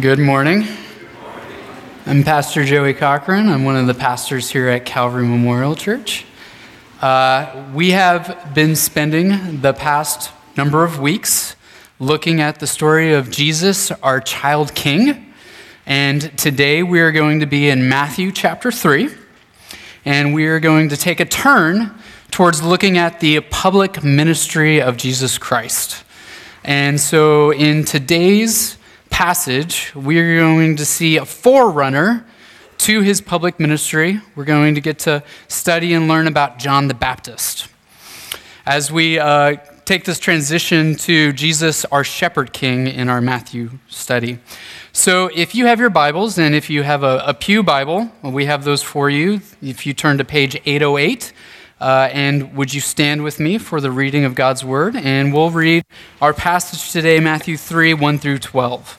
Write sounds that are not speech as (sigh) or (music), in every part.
Good morning. I'm Pastor Joey Cochran. I'm one of the pastors here at Calvary Memorial Church. Uh, we have been spending the past number of weeks looking at the story of Jesus, our child king. And today we are going to be in Matthew chapter 3. And we are going to take a turn towards looking at the public ministry of Jesus Christ. And so in today's passage, we're going to see a forerunner to his public ministry. We're going to get to study and learn about John the Baptist. As we uh, take this transition to Jesus, our shepherd king, in our Matthew study. So, if you have your Bibles and if you have a, a Pew Bible, well, we have those for you. If you turn to page 808, uh, and would you stand with me for the reading of God's Word? And we'll read our passage today, Matthew 3 1 through 12.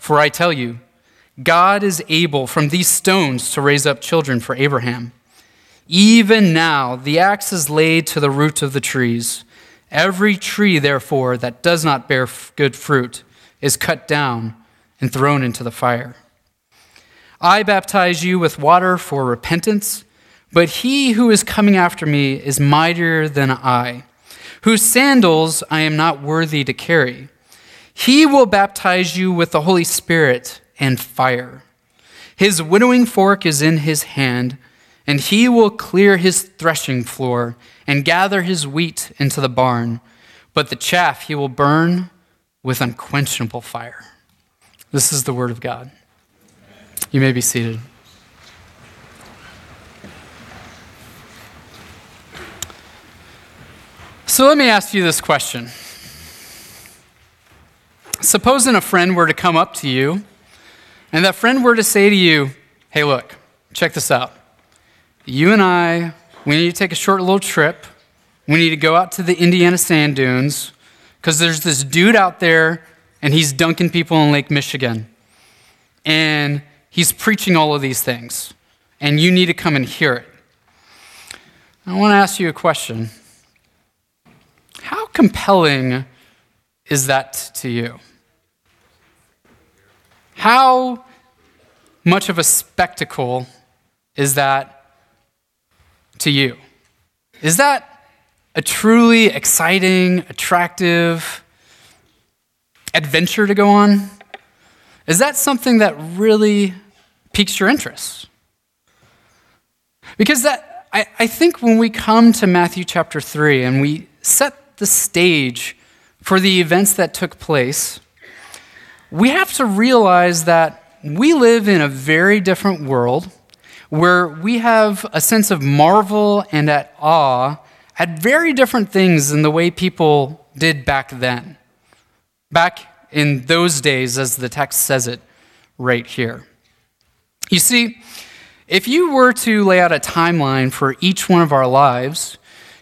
For I tell you, God is able from these stones to raise up children for Abraham. Even now, the axe is laid to the root of the trees. Every tree, therefore, that does not bear good fruit is cut down and thrown into the fire. I baptize you with water for repentance, but he who is coming after me is mightier than I, whose sandals I am not worthy to carry. He will baptize you with the Holy Spirit and fire. His winnowing fork is in his hand, and he will clear his threshing floor and gather his wheat into the barn, but the chaff he will burn with unquenchable fire. This is the word of God. You may be seated. So let me ask you this question. Supposing a friend were to come up to you, and that friend were to say to you, Hey, look, check this out. You and I, we need to take a short little trip. We need to go out to the Indiana sand dunes because there's this dude out there and he's dunking people in Lake Michigan. And he's preaching all of these things. And you need to come and hear it. I want to ask you a question How compelling is that to you? How much of a spectacle is that to you? Is that a truly exciting, attractive adventure to go on? Is that something that really piques your interest? Because that, I, I think when we come to Matthew chapter 3 and we set the stage for the events that took place, we have to realize that we live in a very different world where we have a sense of marvel and at awe at very different things than the way people did back then. Back in those days, as the text says it right here. You see, if you were to lay out a timeline for each one of our lives,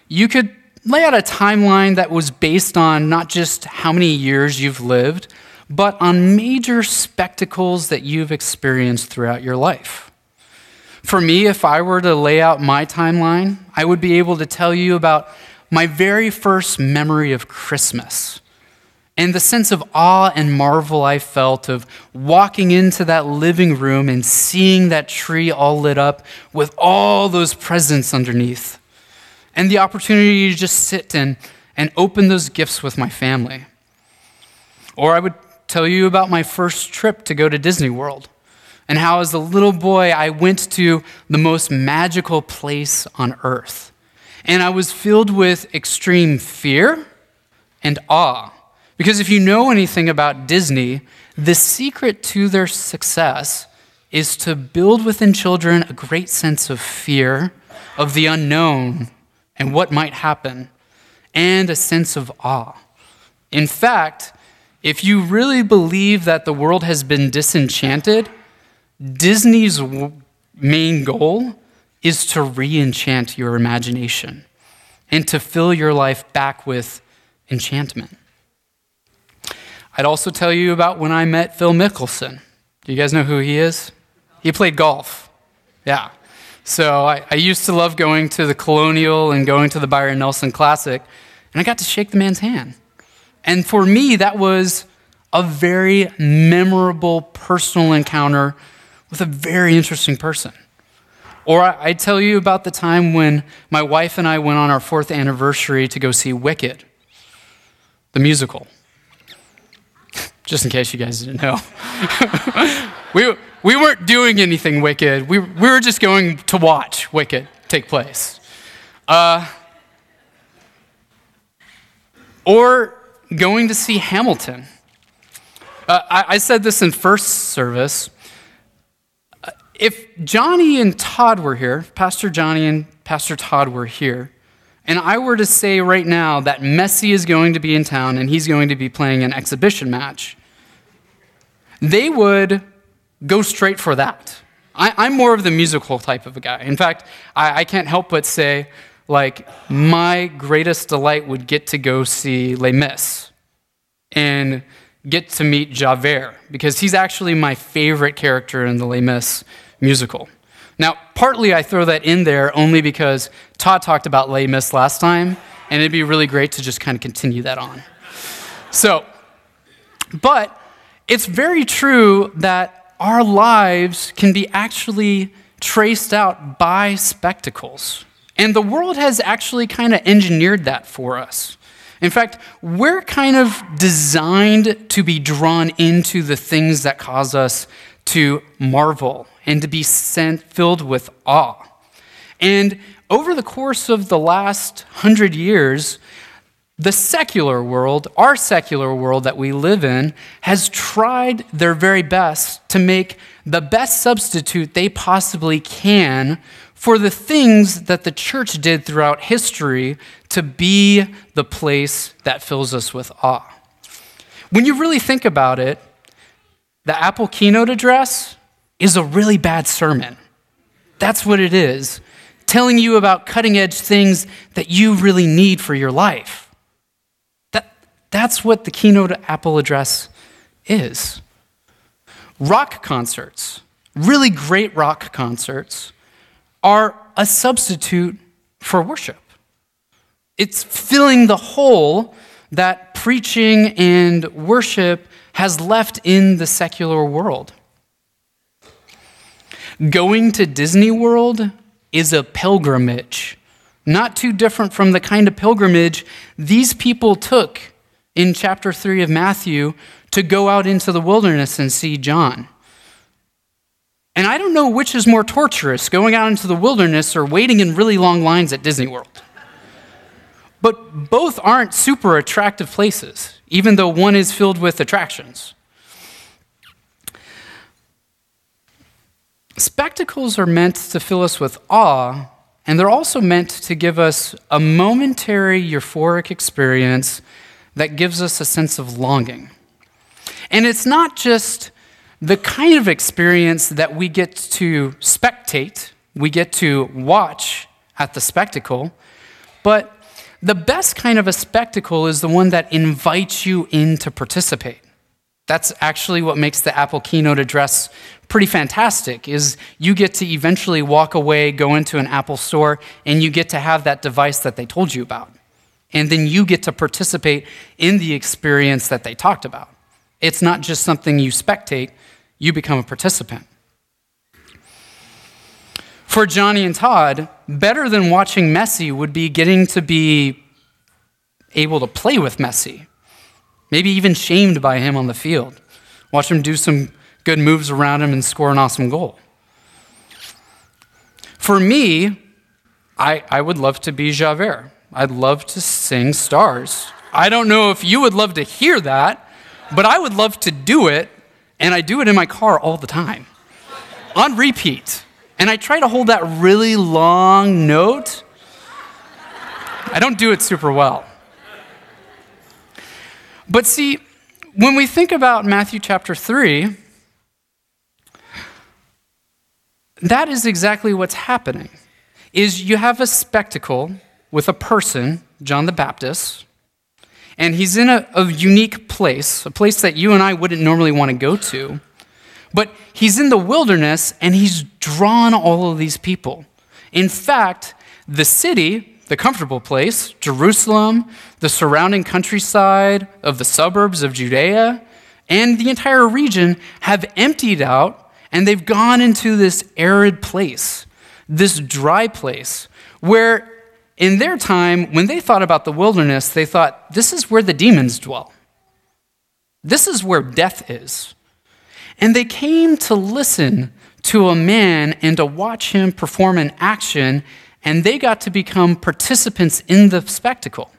you could lay out a timeline that was based on not just how many years you've lived, but on major spectacles that you've experienced throughout your life. For me, if I were to lay out my timeline, I would be able to tell you about my very first memory of Christmas and the sense of awe and marvel I felt of walking into that living room and seeing that tree all lit up with all those presents underneath and the opportunity to just sit and, and open those gifts with my family. Or I would tell you about my first trip to go to Disney World and how, as a little boy, I went to the most magical place on earth. And I was filled with extreme fear and awe. Because if you know anything about Disney, the secret to their success is to build within children a great sense of fear, of the unknown, and what might happen, and a sense of awe. In fact, if you really believe that the world has been disenchanted, Disney's main goal is to re enchant your imagination and to fill your life back with enchantment. I'd also tell you about when I met Phil Mickelson. Do you guys know who he is? He played golf. Yeah. So I, I, used to love going to the Colonial and going to the Byron Nelson Classic, and I got to shake the man's hand. And for me, that was a very memorable personal encounter with a very interesting person. Or I, tell you about the time when my wife and I went on our fourth anniversary to go see Wicked, the musical. (laughs) Just in case you guys didn't know. (laughs) we, we weren't doing anything wicked. We, we were just going to watch Wicked take place. Uh, or going to see Hamilton. Uh, I, I, said this in first service. Uh, if Johnny and Todd were here, Pastor Johnny and Pastor Todd were here, and I were to say right now that Messi is going to be in town and he's going to be playing an exhibition match, they would go straight for that. I, am more of the musical type of a guy. In fact, I, I can't help but say, like, my greatest delight would get to go see Les Mis and get to meet Javert because he's actually my favorite character in the Les Mis musical. Now, partly I throw that in there only because Todd talked about Les Mis last time, and it'd be really great to just kind of continue that on. So, but it's very true that our lives can be actually traced out by spectacles. And the world has actually kind of engineered that for us. In fact, we're kind of designed to be drawn into the things that cause us to marvel and to be sent, filled with awe. And over the course of the last hundred years, the secular world, our secular world that we live in, has tried their very best to make the best substitute they possibly can for the things that the church did throughout history to be the place that fills us with awe. When you really think about it, the Apple keynote address is a really bad sermon. That's what it is, telling you about cutting edge things that you really need for your life. That, That's what the keynote Apple address is. Rock concerts, really great rock concerts, are a substitute for worship. It's filling the hole that preaching and worship has left in the secular world. Going to Disney World is a pilgrimage, not too different from the kind of pilgrimage these people took in chapter 3 of Matthew to go out into the wilderness and see John. And I don't know which is more torturous, going out into the wilderness or waiting in really long lines at Disney World. But both aren't super attractive places, even though one is filled with attractions. Spectacles are meant to fill us with awe, and they're also meant to give us a momentary euphoric experience that gives us a sense of longing. And it's not just the kind of experience that we get to spectate, we get to watch at the spectacle, but the best kind of a spectacle is the one that invites you in to participate. That's actually what makes the Apple keynote address pretty fantastic is you get to eventually walk away, go into an Apple store, and you get to have that device that they told you about. And then you get to participate in the experience that they talked about. It's not just something you spectate, you become a participant. For Johnny and Todd, better than watching Messi would be getting to be able to play with Messi, maybe even shamed by him on the field. Watch him do some good moves around him and score an awesome goal. For me, I, I would love to be Javert. I'd love to sing stars. I don't know if you would love to hear that, but I would love to do it, and I do it in my car all the time on repeat. And I try to hold that really long note. I don't do it super well. But see, when we think about Matthew chapter 3, that is exactly what's happening. Is you have a spectacle with a person, John the Baptist, and he's in a, a unique place, a place that you and I wouldn't normally want to go to. But he's in the wilderness and he's drawn all of these people. In fact, the city, the comfortable place, Jerusalem, the surrounding countryside of the suburbs of Judea, and the entire region have emptied out and they've gone into this arid place, this dry place, where in their time, when they thought about the wilderness, they thought, this is where the demons dwell. This is where death is. And they came to listen to a man and to watch him perform an action, and they got to become participants in the spectacle.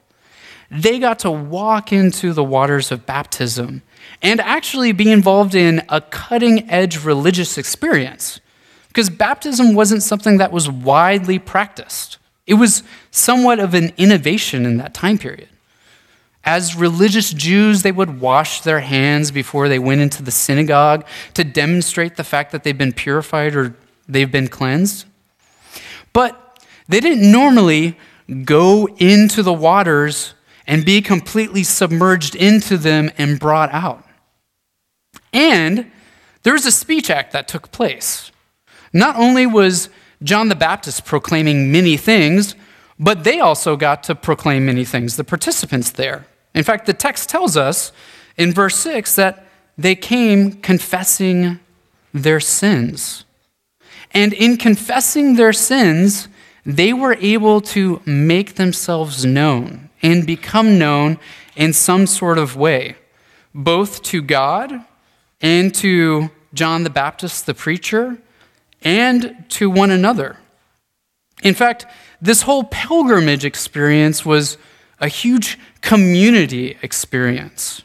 They got to walk into the waters of baptism and actually be involved in a cutting edge religious experience. Because baptism wasn't something that was widely practiced, it was somewhat of an innovation in that time period. As religious Jews, they would wash their hands before they went into the synagogue to demonstrate the fact that they've been purified or they've been cleansed. But they didn't normally go into the waters and be completely submerged into them and brought out. And there was a speech act that took place. Not only was John the Baptist proclaiming many things, but they also got to proclaim many things, the participants there. In fact, the text tells us in verse 6 that they came confessing their sins. And in confessing their sins, they were able to make themselves known and become known in some sort of way, both to God and to John the Baptist, the preacher, and to one another. In fact, this whole pilgrimage experience was a huge community experience.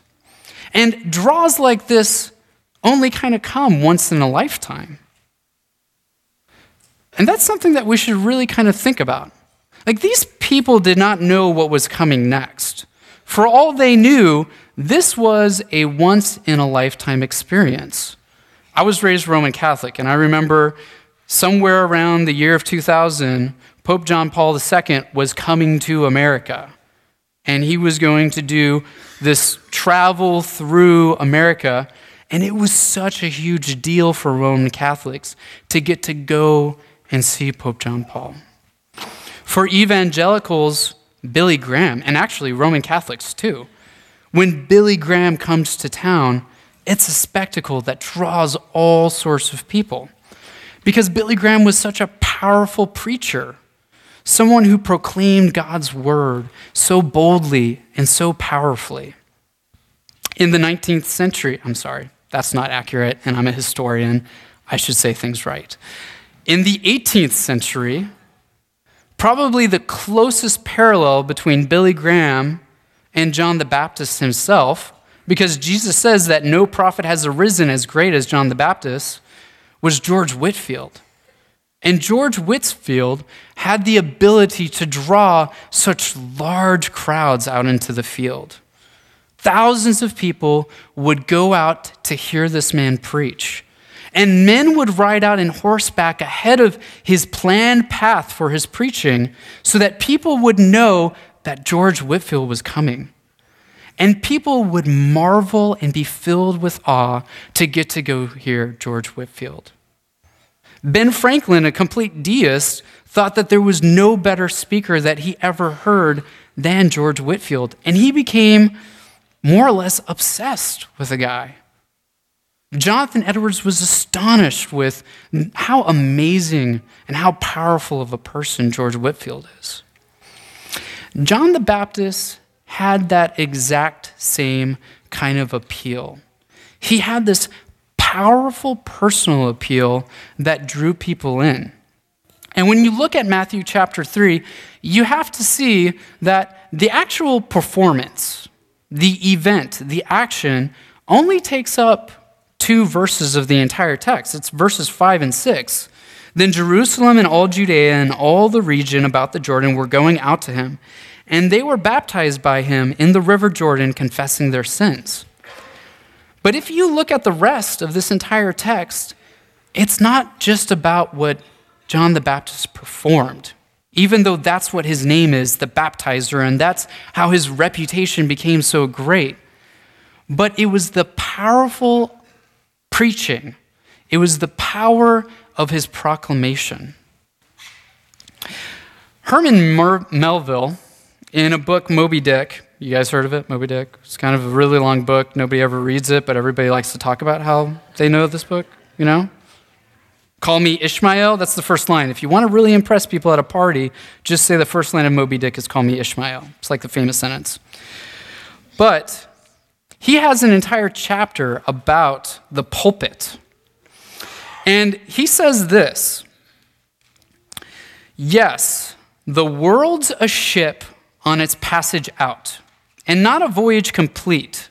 And draws like this only kind of come once in a lifetime. And that's something that we should really kind of think about. Like, these people did not know what was coming next. For all they knew, this was a once in a lifetime experience. I was raised Roman Catholic, and I remember somewhere around the year of 2000, Pope John Paul II was coming to America. And he was going to do this travel through America. And it was such a huge deal for Roman Catholics to get to go and see Pope John Paul. For evangelicals, Billy Graham, and actually Roman Catholics too, when Billy Graham comes to town, it's a spectacle that draws all sorts of people. Because Billy Graham was such a powerful preacher, someone who proclaimed God's word so boldly and so powerfully. In the 19th century, I'm sorry, that's not accurate, and I'm a historian. I should say things right. In the 18th century, probably the closest parallel between Billy Graham and John the Baptist himself, because Jesus says that no prophet has arisen as great as John the Baptist, was George Whitefield. And George Whitefield had the ability to draw such large crowds out into the field. Thousands of people would go out to hear this man preach. And men would ride out in horseback ahead of his planned path for his preaching so that people would know that George Whitefield was coming. And people would marvel and be filled with awe to get to go hear George Whitefield. Ben Franklin, a complete deist, thought that there was no better speaker that he ever heard than George Whitefield. And he became more or less obsessed with the guy. Jonathan Edwards was astonished with how amazing and how powerful of a person George Whitefield is. John the Baptist had that exact same kind of appeal. He had this powerful personal appeal that drew people in. And when you look at Matthew chapter 3, you have to see that the actual performance, the event, the action, only takes up two verses of the entire text. It's verses 5 and 6. Then Jerusalem and all Judea and all the region about the Jordan were going out to him, and they were baptized by him in the river Jordan, confessing their sins. But if you look at the rest of this entire text, it's not just about what John the Baptist performed, even though that's what his name is, the baptizer, and that's how his reputation became so great. But it was the powerful preaching, it was the power of his proclamation. Herman Mer- Melville, in a book, Moby Dick, you guys heard of it, Moby Dick? It's kind of a really long book. Nobody ever reads it, but everybody likes to talk about how they know this book, you know? Call me Ishmael, that's the first line. If you want to really impress people at a party, just say the first line of Moby Dick is call me Ishmael. It's like the famous sentence. But he has an entire chapter about the pulpit. And he says this Yes, the world's a ship on its passage out, and not a voyage complete.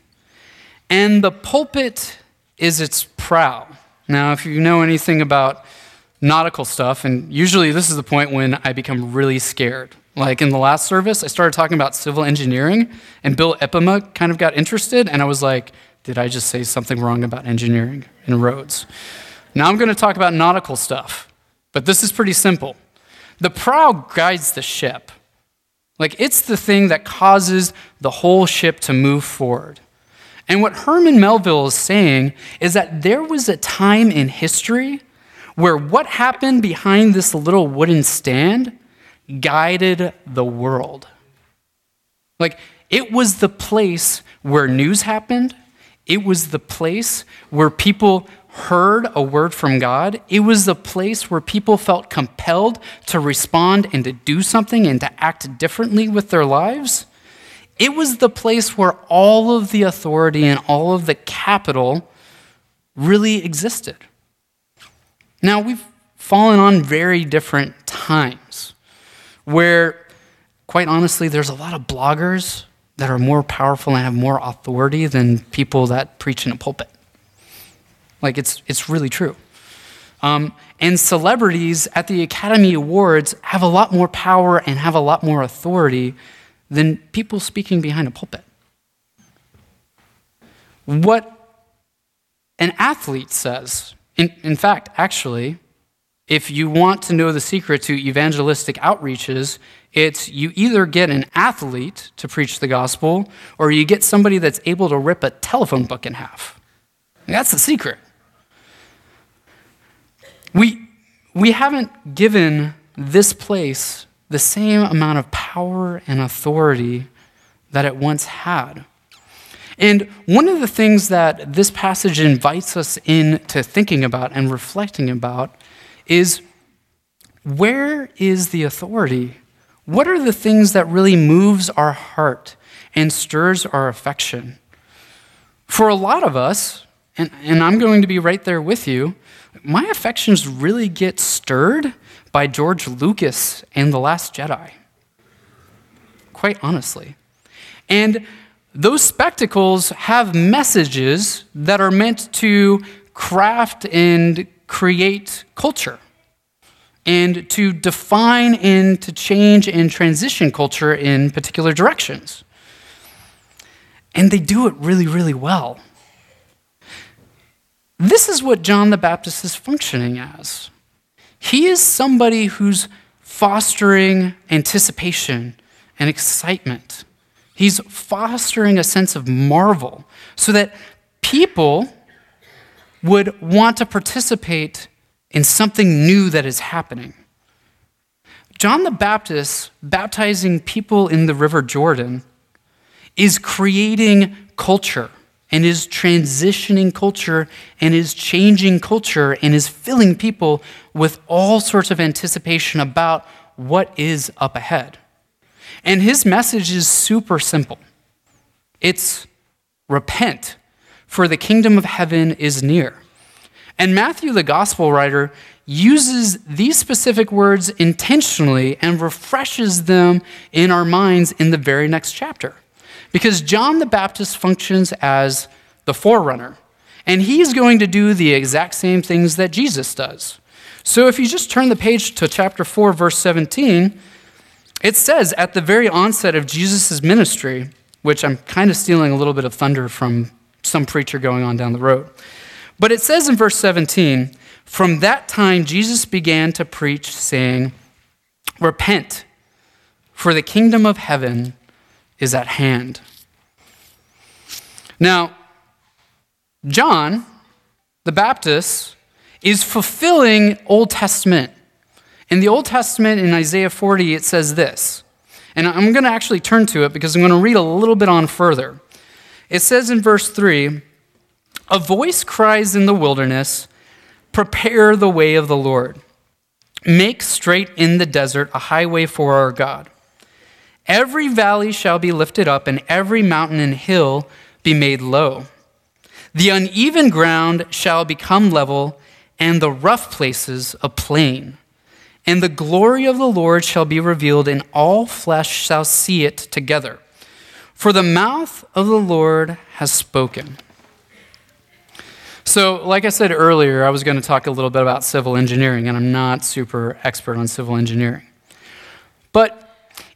And the pulpit is its prow. Now, if you know anything about nautical stuff, and usually this is the point when I become really scared. Like in the last service, I started talking about civil engineering, and Bill Epima kind of got interested, and I was like, did I just say something wrong about engineering and roads? Now I'm going to talk about nautical stuff, but this is pretty simple. The prow guides the ship. Like it's the thing that causes the whole ship to move forward. And what Herman Melville is saying is that there was a time in history where what happened behind this little wooden stand guided the world. Like, it was the place where news happened, it was the place where people heard a word from God, it was the place where people felt compelled to respond and to do something and to act differently with their lives. It was the place where all of the authority and all of the capital really existed. Now, we've fallen on very different times where, quite honestly, there's a lot of bloggers that are more powerful and have more authority than people that preach in a pulpit. Like, it's, it's really true. Um, and celebrities at the Academy Awards have a lot more power and have a lot more authority than people speaking behind a pulpit. What an athlete says, in, in fact, actually, if you want to know the secret to evangelistic outreaches, it's you either get an athlete to preach the gospel or you get somebody that's able to rip a telephone book in half. That's the secret. We, we haven't given this place the same amount of power and authority that it once had. And one of the things that this passage invites us into thinking about and reflecting about is where is the authority? What are the things that really moves our heart and stirs our affection? For a lot of us, and, and I'm going to be right there with you, my affections really get stirred by George Lucas and The Last Jedi. Quite honestly. And those spectacles have messages that are meant to craft and create culture and to define and to change and transition culture in particular directions. And they do it really, really well. This is what John the Baptist is functioning as. He is somebody who's fostering anticipation and excitement. He's fostering a sense of marvel so that people would want to participate in something new that is happening. John the Baptist, baptizing people in the River Jordan, is creating culture and is transitioning culture and is changing culture and is filling people with all sorts of anticipation about what is up ahead. And his message is super simple it's repent, for the kingdom of heaven is near. And Matthew, the gospel writer, uses these specific words intentionally and refreshes them in our minds in the very next chapter. Because John the Baptist functions as the forerunner, and he's going to do the exact same things that Jesus does. So if you just turn the page to chapter 4, verse 17, it says at the very onset of Jesus' ministry, which I'm kind of stealing a little bit of thunder from some preacher going on down the road. But it says in verse 17, from that time Jesus began to preach, saying, Repent, for the kingdom of heaven is at hand. Now, John, the Baptist, is fulfilling Old Testament. In the Old Testament, in Isaiah 40, it says this. And I'm going to actually turn to it because I'm going to read a little bit on further. It says in verse 3 A voice cries in the wilderness, Prepare the way of the Lord. Make straight in the desert a highway for our God. Every valley shall be lifted up, and every mountain and hill be made low. The uneven ground shall become level, and the rough places a plain. And the glory of the Lord shall be revealed, and all flesh shall see it together. For the mouth of the Lord has spoken. So, like I said earlier, I was going to talk a little bit about civil engineering, and I'm not super expert on civil engineering. But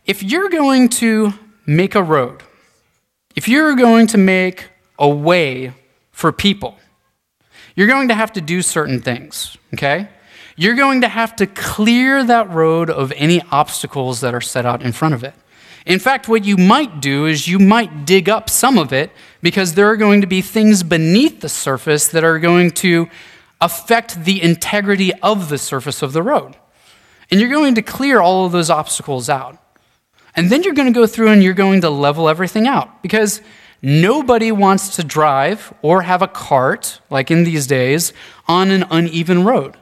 if you're going to make a road, if you're going to make a way for people, you're going to have to do certain things, okay? You're going to have to clear that road of any obstacles that are set out in front of it. In fact, what you might do is you might dig up some of it because there are going to be things beneath the surface that are going to affect the integrity of the surface of the road. And you're going to clear all of those obstacles out. And then you're going to go through and you're going to level everything out because nobody wants to drive or have a cart, like in these days, on an uneven road.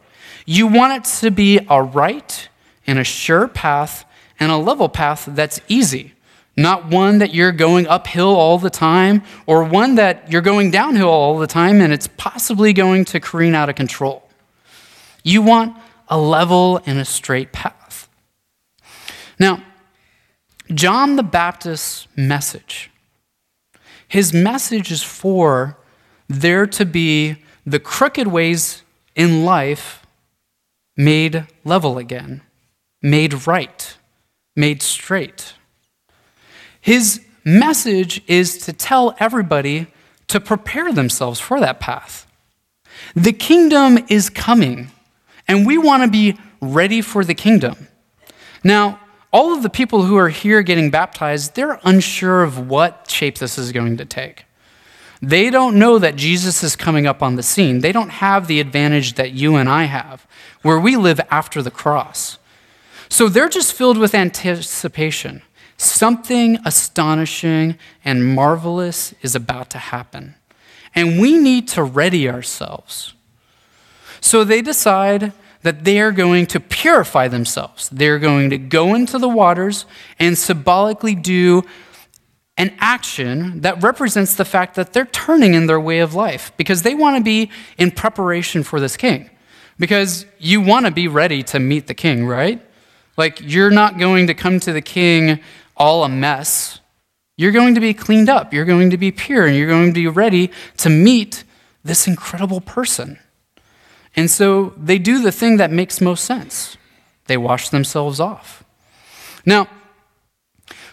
You want it to be a right and a sure path and a level path that's easy, not one that you're going uphill all the time or one that you're going downhill all the time and it's possibly going to careen out of control. You want a level and a straight path. Now, John the Baptist's message, his message is for there to be the crooked ways in life made level again, made right made straight. His message is to tell everybody to prepare themselves for that path. The kingdom is coming, and we want to be ready for the kingdom. Now, all of the people who are here getting baptized, they're unsure of what shape this is going to take. They don't know that Jesus is coming up on the scene. They don't have the advantage that you and I have, where we live after the cross. So they're just filled with anticipation. Something astonishing and marvelous is about to happen. And we need to ready ourselves. So they decide that they are going to purify themselves. They're going to go into the waters and symbolically do an action that represents the fact that they're turning in their way of life because they want to be in preparation for this king. Because you want to be ready to meet the king, right? Like, you're not going to come to the king all a mess. You're going to be cleaned up. You're going to be pure, and you're going to be ready to meet this incredible person. And so they do the thing that makes most sense they wash themselves off. Now,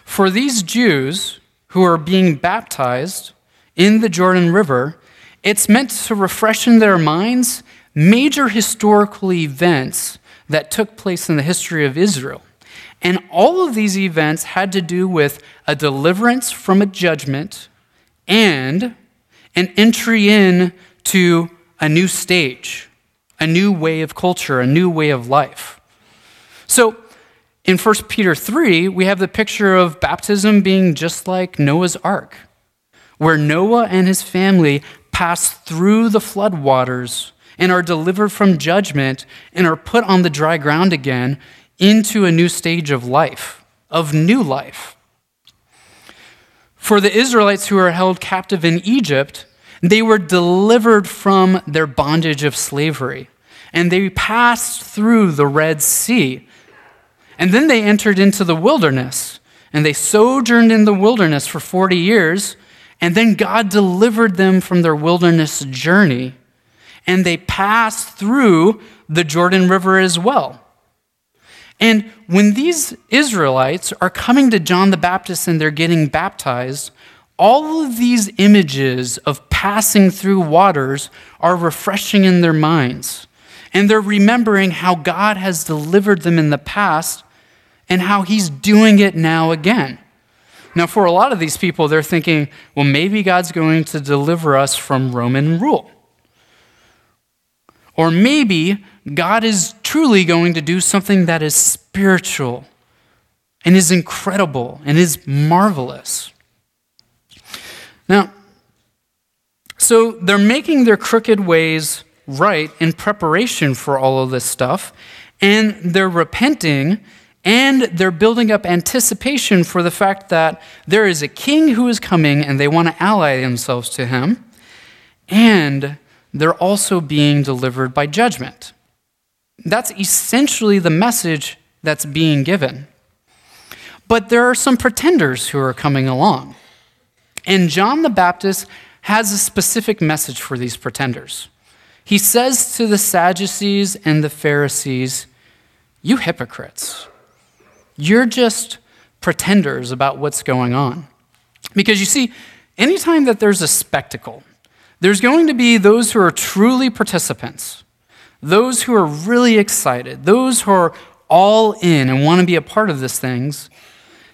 for these Jews who are being baptized in the Jordan River, it's meant to refresh in their minds major historical events that took place in the history of Israel. And all of these events had to do with a deliverance from a judgment and an entry in to a new stage, a new way of culture, a new way of life. So in 1 Peter 3, we have the picture of baptism being just like Noah's ark, where Noah and his family pass through the flood waters and are delivered from judgment and are put on the dry ground again into a new stage of life, of new life. For the Israelites who are held captive in Egypt, they were delivered from their bondage of slavery and they passed through the Red Sea. And then they entered into the wilderness and they sojourned in the wilderness for 40 years. And then God delivered them from their wilderness journey and they passed through the Jordan River as well. And when these Israelites are coming to John the Baptist and they're getting baptized, all of these images of passing through waters are refreshing in their minds. And they're remembering how God has delivered them in the past and how he's doing it now again. Now, for a lot of these people, they're thinking, well, maybe God's going to deliver us from Roman rule. Or maybe God is truly going to do something that is spiritual and is incredible and is marvelous. Now, so they're making their crooked ways right in preparation for all of this stuff, and they're repenting and they're building up anticipation for the fact that there is a king who is coming and they want to ally themselves to him. And they're also being delivered by judgment. That's essentially the message that's being given. But there are some pretenders who are coming along. And John the Baptist has a specific message for these pretenders. He says to the Sadducees and the Pharisees, You hypocrites, you're just pretenders about what's going on. Because you see, anytime that there's a spectacle, there's going to be those who are truly participants, those who are really excited, those who are all in and want to be a part of these things.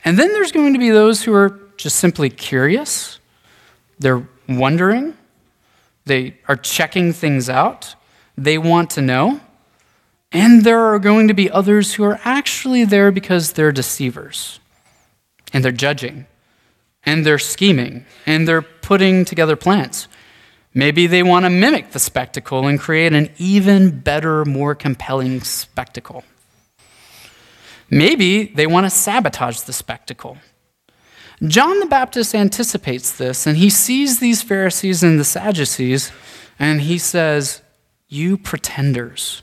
And then there's going to be those who are just simply curious, they're wondering, they are checking things out, they want to know. And there are going to be others who are actually there because they're deceivers and they're judging and they're scheming and they're putting together plans. Maybe they want to mimic the spectacle and create an even better, more compelling spectacle. Maybe they want to sabotage the spectacle. John the Baptist anticipates this and he sees these Pharisees and the Sadducees and he says, You pretenders,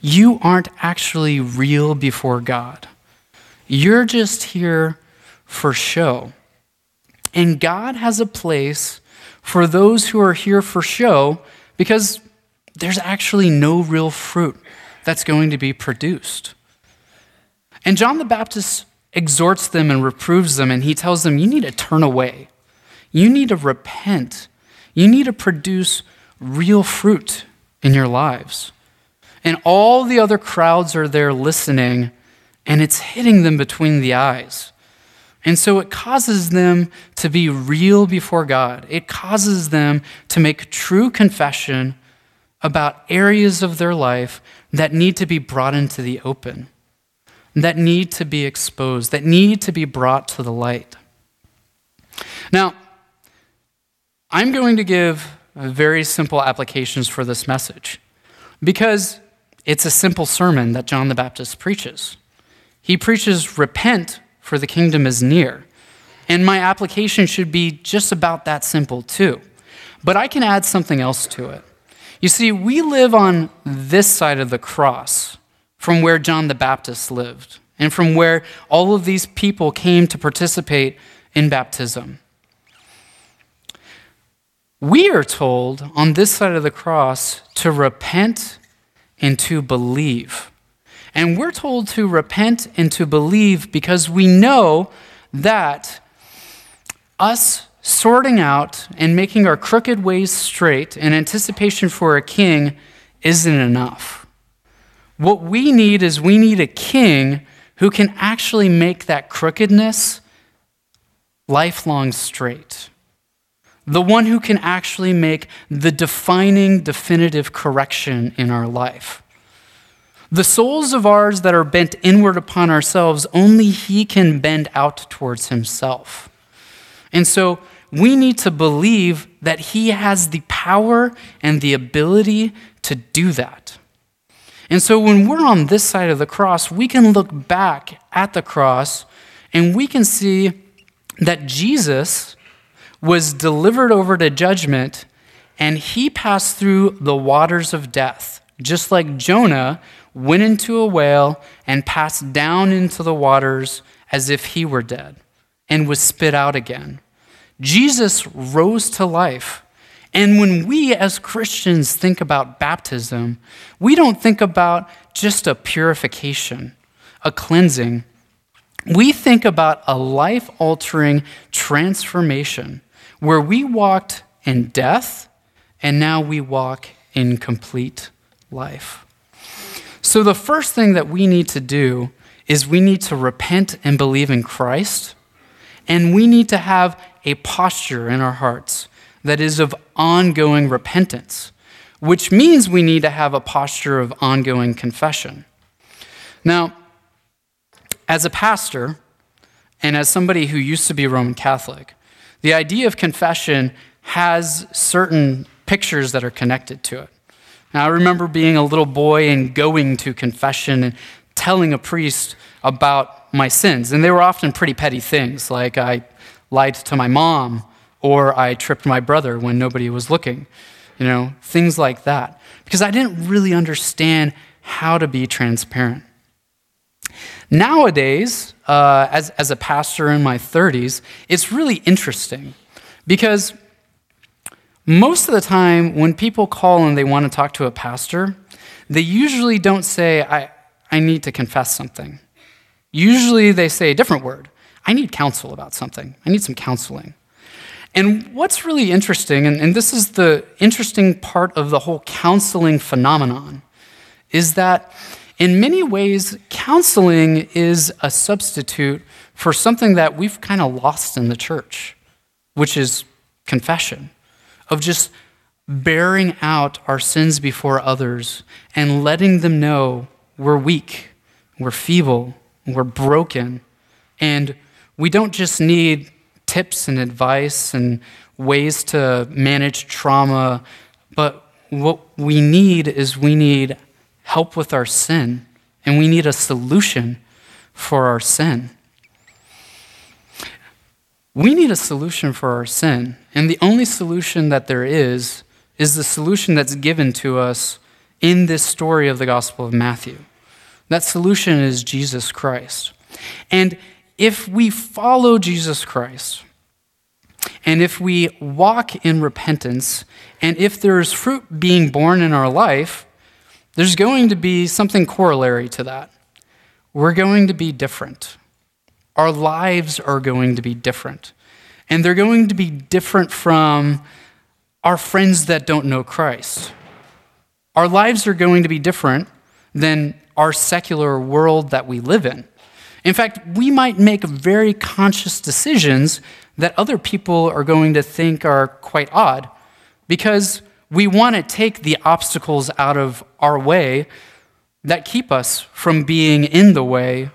you aren't actually real before God. You're just here for show. And God has a place for those who are here for show because there's actually no real fruit that's going to be produced. And John the Baptist exhorts them and reproves them, and he tells them, You need to turn away. You need to repent. You need to produce real fruit in your lives. And all the other crowds are there listening, and it's hitting them between the eyes. And so it causes them to be real before God. It causes them to make true confession about areas of their life that need to be brought into the open, that need to be exposed, that need to be brought to the light. Now, I'm going to give very simple applications for this message because it's a simple sermon that John the Baptist preaches. He preaches, Repent for the kingdom is near. And my application should be just about that simple, too. But I can add something else to it. You see, we live on this side of the cross from where John the Baptist lived and from where all of these people came to participate in baptism. We are told on this side of the cross to repent and to believe. And we're told to repent and to believe because we know that us sorting out and making our crooked ways straight in anticipation for a king isn't enough. What we need is we need a king who can actually make that crookedness lifelong straight. The one who can actually make the defining, definitive correction in our life. The souls of ours that are bent inward upon ourselves, only He can bend out towards Himself. And so we need to believe that he has the power and the ability to do that. And so when we're on this side of the cross, we can look back at the cross and we can see that Jesus was delivered over to judgment and he passed through the waters of death, just like Jonah went into a whale and passed down into the waters as if he were dead and was spit out again. Jesus rose to life. And when we as Christians think about baptism, we don't think about just a purification, a cleansing. We think about a life altering transformation where we walked in death and now we walk in complete life. So, the first thing that we need to do is we need to repent and believe in Christ, and we need to have a posture in our hearts that is of ongoing repentance, which means we need to have a posture of ongoing confession. Now, as a pastor, and as somebody who used to be Roman Catholic, the idea of confession has certain pictures that are connected to it. Now, I remember being a little boy and going to confession and telling a priest about my sins. And they were often pretty petty things, like I lied to my mom or I tripped my brother when nobody was looking, you know, things like that. Because I didn't really understand how to be transparent. Nowadays, uh, as, as a pastor in my 30s, it's really interesting because most of the time, when people call and they want to talk to a pastor, they usually don't say, I, I need to confess something. Usually they say a different word. I need counsel about something. I need some counseling. And what's really interesting, and, and this is the interesting part of the whole counseling phenomenon, is that in many ways, counseling is a substitute for something that we've kind of lost in the church, which is confession of just bearing out our sins before others and letting them know we're weak, we're feeble, we're broken, and we don't just need tips and advice and ways to manage trauma, but what we need is we need help with our sin, and we need a solution for our sin. We need a solution for our sin. And the only solution that there is is the solution that's given to us in this story of the Gospel of Matthew. That solution is Jesus Christ. And if we follow Jesus Christ, and if we walk in repentance, and if there's fruit being born in our life, there's going to be something corollary to that. We're going to be different. Our lives are going to be different. And they're going to be different from our friends that don't know Christ. Our lives are going to be different than our secular world that we live in. In fact, we might make very conscious decisions that other people are going to think are quite odd because we want to take the obstacles out of our way that keep us from being in the way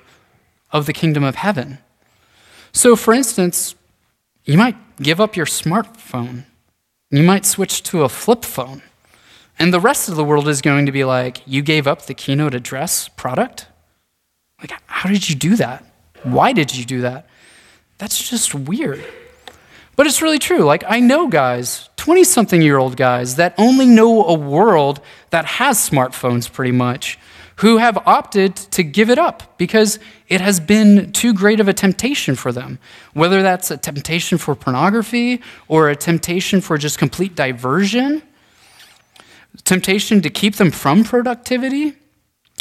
of the kingdom of heaven. So, for instance, you might give up your smartphone, you might switch to a flip phone, and the rest of the world is going to be like, You gave up the keynote address product? Like, how did you do that? Why did you do that? That's just weird. But it's really true. Like, I know guys, 20 something year old guys, that only know a world that has smartphones pretty much who have opted to give it up because it has been too great of a temptation for them. Whether that's a temptation for pornography or a temptation for just complete diversion, temptation to keep them from productivity,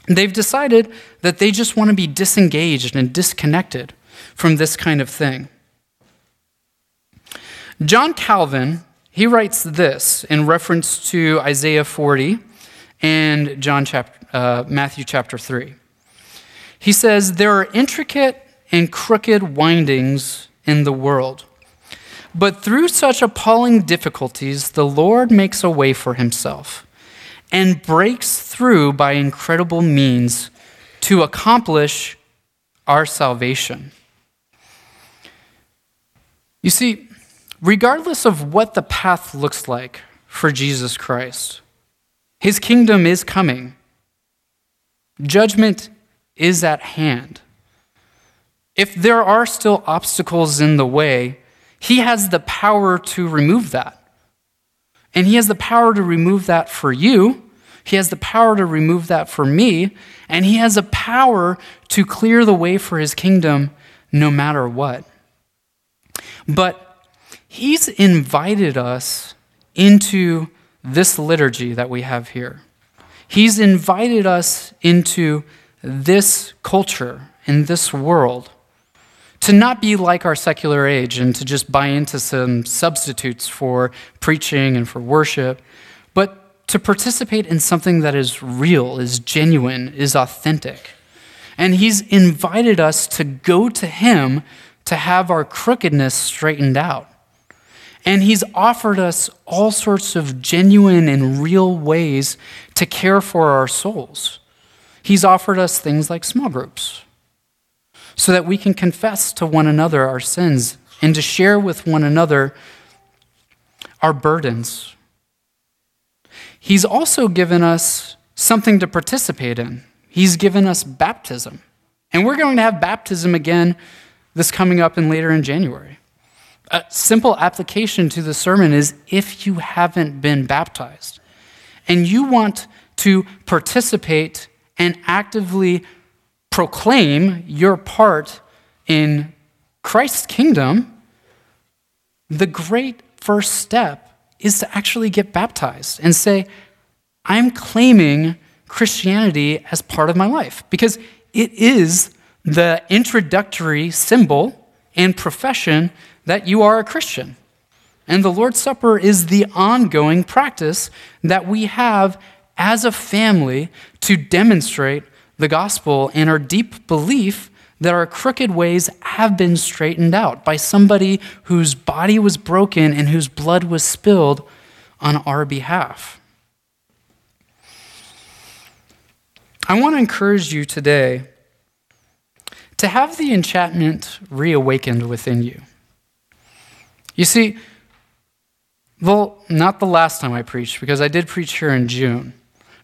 they've decided that they just want to be disengaged and disconnected from this kind of thing. John Calvin, he writes this in reference to Isaiah 40 and John chapter uh, Matthew chapter 3. He says, There are intricate and crooked windings in the world. But through such appalling difficulties, the Lord makes a way for himself and breaks through by incredible means to accomplish our salvation. You see, regardless of what the path looks like for Jesus Christ, his kingdom is coming. Judgment is at hand. If there are still obstacles in the way, he has the power to remove that. And he has the power to remove that for you. He has the power to remove that for me. And he has a power to clear the way for his kingdom no matter what. But he's invited us into this liturgy that we have here. He's invited us into this culture, in this world to not be like our secular age and to just buy into some substitutes for preaching and for worship, but to participate in something that is real, is genuine, is authentic. And He's invited us to go to Him to have our crookedness straightened out. And He's offered us all sorts of genuine and real ways to care for our souls. He's offered us things like small groups so that we can confess to one another our sins and to share with one another our burdens. He's also given us something to participate in. He's given us baptism. And we're going to have baptism again this coming up and later in January. A simple application to the sermon is if you haven't been baptized and you want to participate and actively proclaim your part in Christ's kingdom, the great first step is to actually get baptized and say, I'm claiming Christianity as part of my life because it is the introductory symbol and profession that you are a Christian. And the Lord's Supper is the ongoing practice that we have as a family to demonstrate the gospel and our deep belief that our crooked ways have been straightened out by somebody whose body was broken and whose blood was spilled on our behalf. I want to encourage you today to have the enchantment reawakened within you. You see, well, not the last time I preached, because I did preach here in June,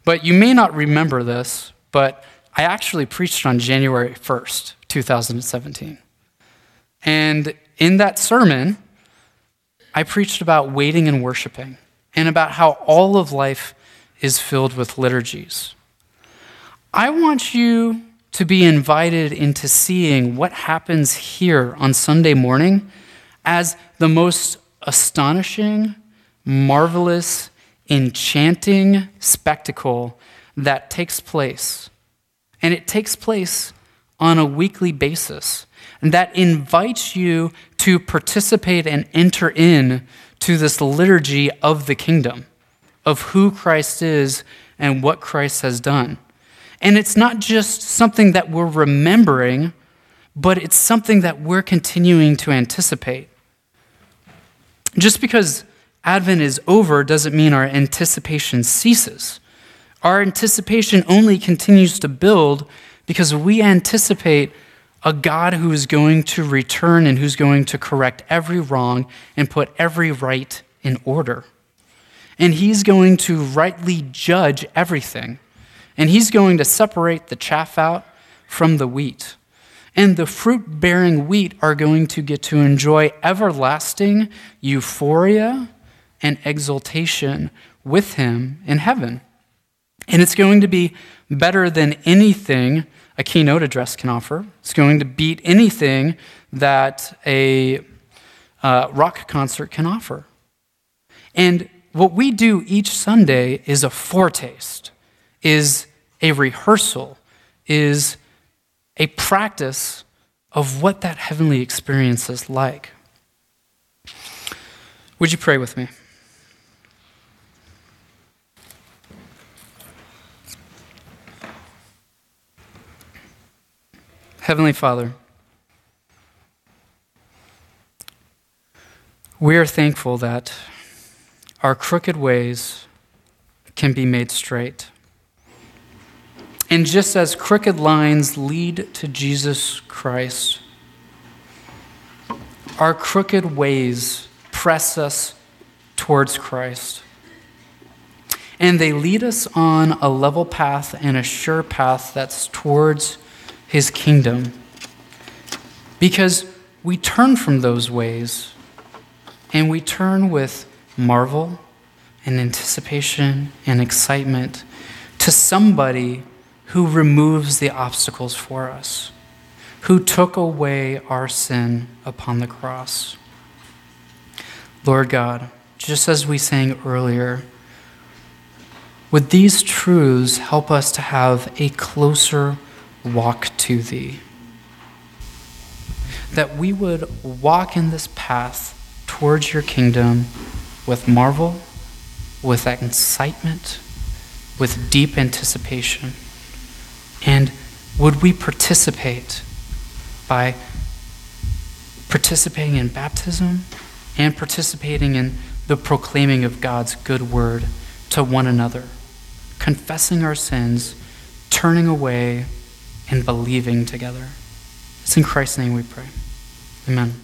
but you may not remember this, but I actually preached on January 1st, 2017. And in that sermon, I preached about waiting and worshiping and about how all of life is filled with liturgies. I want you to be invited into seeing what happens here on Sunday morning as the most astonishing, marvelous, enchanting spectacle that takes place and it takes place on a weekly basis. And that invites you to participate and enter in to this liturgy of the kingdom, of who Christ is and what Christ has done. And it's not just something that we're remembering, but it's something that we're continuing to anticipate. Just because Advent is over doesn't mean our anticipation ceases. Our anticipation only continues to build because we anticipate a God who is going to return and who's going to correct every wrong and put every right in order. And he's going to rightly judge everything. And he's going to separate the chaff out from the wheat. And the fruit bearing wheat are going to get to enjoy everlasting euphoria and exultation with him in heaven. And it's going to be better than anything a keynote address can offer. It's going to beat anything that a uh, rock concert can offer. And what we do each Sunday is a foretaste, is a rehearsal, is a practice of what that heavenly experience is like. Would you pray with me? Heavenly Father, we are thankful that our crooked ways can be made straight. And just as crooked lines lead to Jesus Christ, our crooked ways press us towards Christ. And they lead us on a level path and a sure path that's towards his kingdom. Because we turn from those ways and we turn with marvel and anticipation and excitement to somebody who removes the obstacles for us, who took away our sin upon the cross. Lord God, just as we sang earlier, would these truths help us to have a closer walk to Thee? That we would walk in this path towards your kingdom with marvel, with excitement, with deep anticipation. And would we participate by participating in baptism and participating in the proclaiming of God's good word to one another, confessing our sins, turning away, and believing together? It's in Christ's name we pray. Amen.